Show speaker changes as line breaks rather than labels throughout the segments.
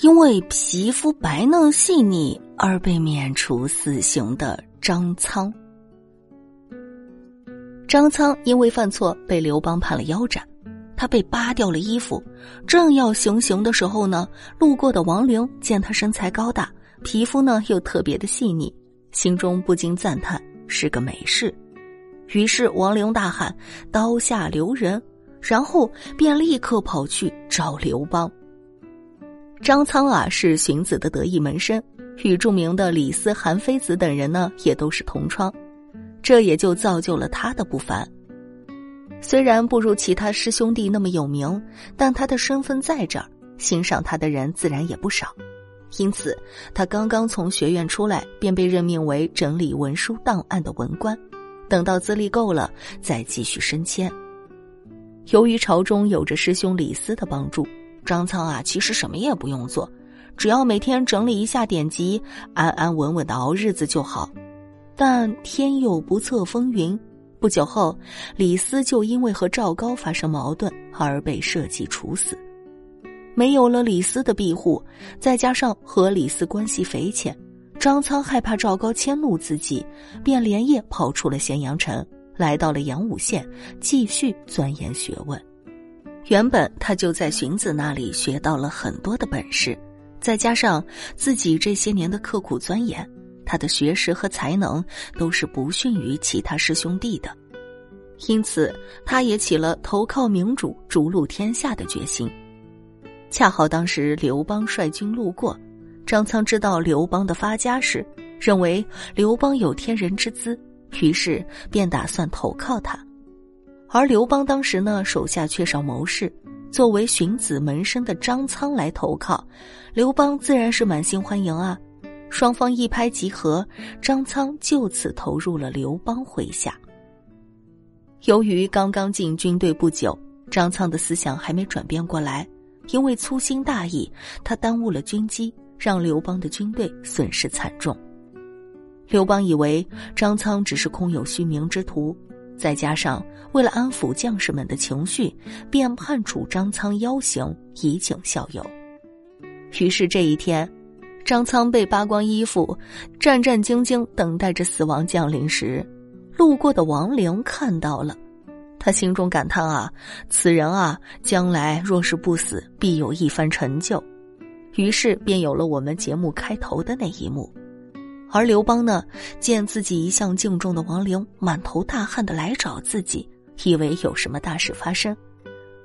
因为皮肤白嫩细腻而被免除死刑的张苍。张苍因为犯错被刘邦判了腰斩，他被扒掉了衣服，正要行刑的时候呢，路过的王陵见他身材高大，皮肤呢又特别的细腻，心中不禁赞叹是个美事。于是王陵大喊：“刀下留人！”然后便立刻跑去找刘邦。张苍啊，是荀子的得意门生，与著名的李斯、韩非子等人呢，也都是同窗，这也就造就了他的不凡。虽然不如其他师兄弟那么有名，但他的身份在这儿，欣赏他的人自然也不少。因此，他刚刚从学院出来，便被任命为整理文书档案的文官。等到资历够了，再继续升迁。由于朝中有着师兄李斯的帮助，张苍啊，其实什么也不用做，只要每天整理一下典籍，安安稳稳的熬日子就好。但天有不测风云，不久后，李斯就因为和赵高发生矛盾而被设计处死。没有了李斯的庇护，再加上和李斯关系匪浅。张苍害怕赵高迁怒自己，便连夜跑出了咸阳城，来到了阳武县，继续钻研学问。原本他就在荀子那里学到了很多的本事，再加上自己这些年的刻苦钻研，他的学识和才能都是不逊于其他师兄弟的。因此，他也起了投靠明主、逐鹿天下的决心。恰好当时刘邦率军路过。张苍知道刘邦的发家史，认为刘邦有天人之资，于是便打算投靠他。而刘邦当时呢，手下缺少谋士，作为荀子门生的张苍来投靠，刘邦自然是满心欢迎啊。双方一拍即合，张苍就此投入了刘邦麾下。由于刚刚进军队不久，张苍的思想还没转变过来，因为粗心大意，他耽误了军机。让刘邦的军队损失惨重。刘邦以为张苍只是空有虚名之徒，再加上为了安抚将士们的情绪，便判处张苍腰刑以儆效尤。于是这一天，张苍被扒光衣服，战战兢兢等待着死亡降临时，路过的王陵看到了，他心中感叹啊：“此人啊，将来若是不死，必有一番成就。”于是便有了我们节目开头的那一幕，而刘邦呢，见自己一向敬重的王陵满头大汗的来找自己，以为有什么大事发生。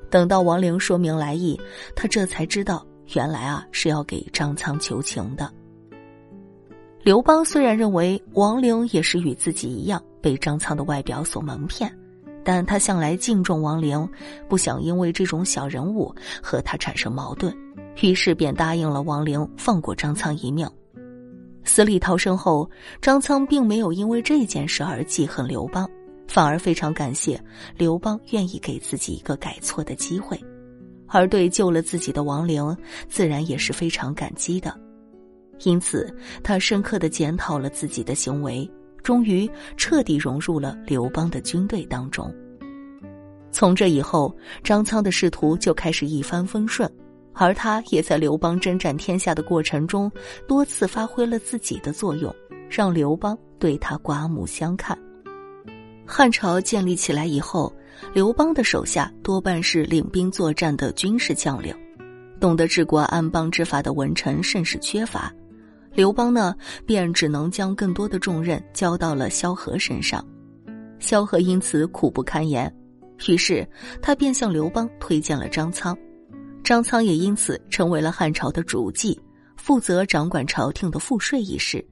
等到王陵说明来意，他这才知道，原来啊是要给张苍求情的。刘邦虽然认为王陵也是与自己一样被张苍的外表所蒙骗，但他向来敬重王陵，不想因为这种小人物和他产生矛盾。于是便答应了王陵，放过张苍一命。死里逃生后，张苍并没有因为这件事而记恨刘邦，反而非常感谢刘邦愿意给自己一个改错的机会，而对救了自己的王陵，自然也是非常感激的。因此，他深刻的检讨了自己的行为，终于彻底融入了刘邦的军队当中。从这以后，张苍的仕途就开始一帆风顺。而他也在刘邦征战天下的过程中，多次发挥了自己的作用，让刘邦对他刮目相看。汉朝建立起来以后，刘邦的手下多半是领兵作战的军事将领，懂得治国安邦之法的文臣甚是缺乏。刘邦呢，便只能将更多的重任交到了萧何身上，萧何因此苦不堪言，于是他便向刘邦推荐了张苍。张苍也因此成为了汉朝的主祭，负责掌管朝廷的赋税一事。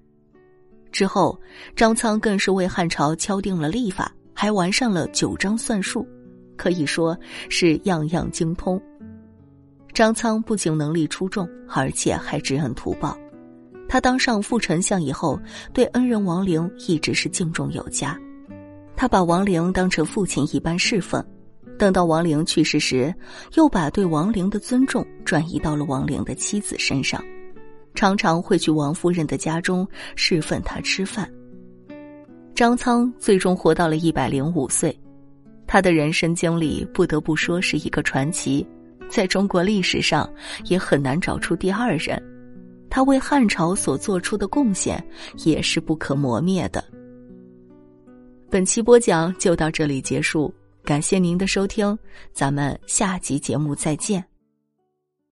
之后，张苍更是为汉朝敲定了历法，还完善了九章算术，可以说是样样精通。张苍不仅能力出众，而且还知恩图报。他当上副丞相以后，对恩人王陵一直是敬重有加，他把王陵当成父亲一般侍奉。等到王玲去世时，又把对王玲的尊重转移到了王玲的妻子身上，常常会去王夫人的家中侍奉她吃饭。张苍最终活到了一百零五岁，他的人生经历不得不说是一个传奇，在中国历史上也很难找出第二人。他为汉朝所做出的贡献也是不可磨灭的。本期播讲就到这里结束。感谢您的收听咱们下集节目再见。